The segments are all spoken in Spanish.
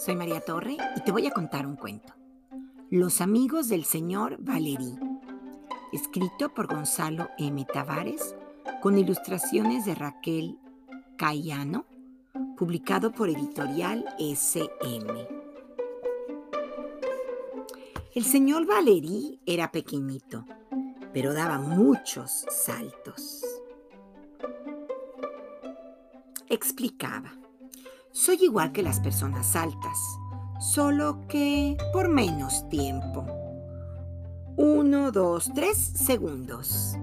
soy María Torre y te voy a contar un cuento. Los amigos del señor Valerí, escrito por Gonzalo M. Tavares, con ilustraciones de Raquel Cayano, publicado por Editorial SM. El señor Valerí era pequeñito, pero daba muchos saltos. Explicaba. Soy igual que las personas altas, solo que por menos tiempo. Uno, dos, tres segundos.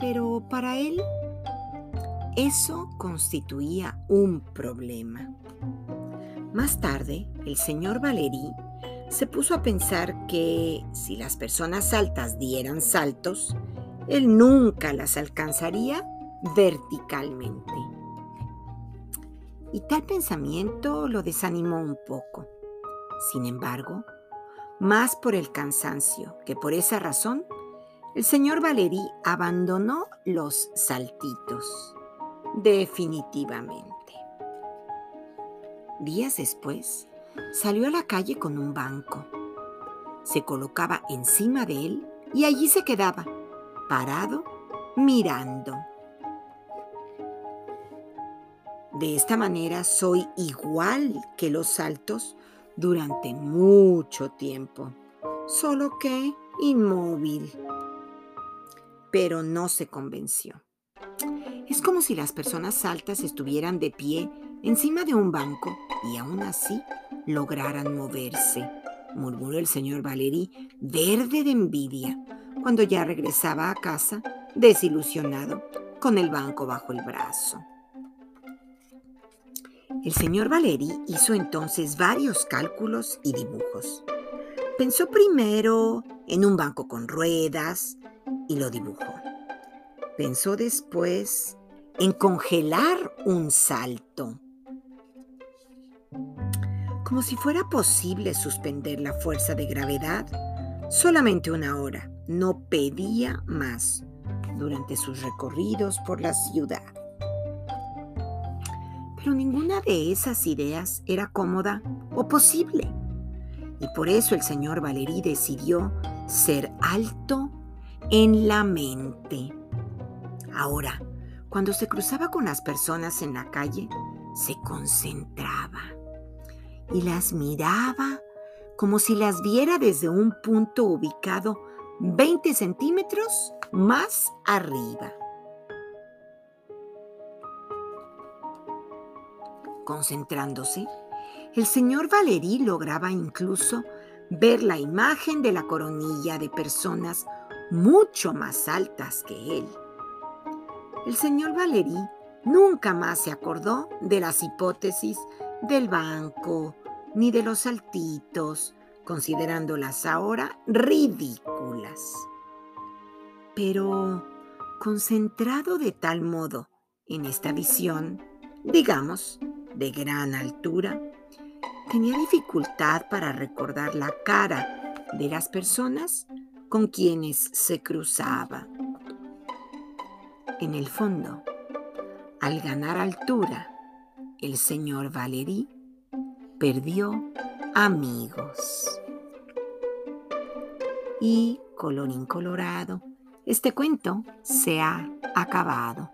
Pero para él eso constituía un problema. Más tarde, el señor Valerí se puso a pensar que si las personas altas dieran saltos, él nunca las alcanzaría verticalmente. Y tal pensamiento lo desanimó un poco. Sin embargo, más por el cansancio que por esa razón, el señor Valerí abandonó los saltitos. Definitivamente. Días después, salió a la calle con un banco. Se colocaba encima de él y allí se quedaba, parado, mirando. De esta manera soy igual que los saltos durante mucho tiempo, solo que inmóvil. Pero no se convenció. Es como si las personas altas estuvieran de pie encima de un banco y aún así lograran moverse, murmuró el señor Valery, verde de envidia, cuando ya regresaba a casa, desilusionado, con el banco bajo el brazo. El señor Valeri hizo entonces varios cálculos y dibujos. Pensó primero en un banco con ruedas y lo dibujó. Pensó después en congelar un salto. Como si fuera posible suspender la fuerza de gravedad, solamente una hora, no pedía más durante sus recorridos por la ciudad. Pero ninguna de esas ideas era cómoda o posible. Y por eso el señor Valerí decidió ser alto en la mente. Ahora, cuando se cruzaba con las personas en la calle, se concentraba y las miraba como si las viera desde un punto ubicado 20 centímetros más arriba. Concentrándose, el señor Valerí lograba incluso ver la imagen de la coronilla de personas mucho más altas que él. El señor Valerí nunca más se acordó de las hipótesis del banco ni de los saltitos, considerándolas ahora ridículas. Pero concentrado de tal modo en esta visión, digamos, de gran altura, tenía dificultad para recordar la cara de las personas con quienes se cruzaba. En el fondo, al ganar altura, el señor Valery perdió amigos. Y, colorín colorado, este cuento se ha acabado.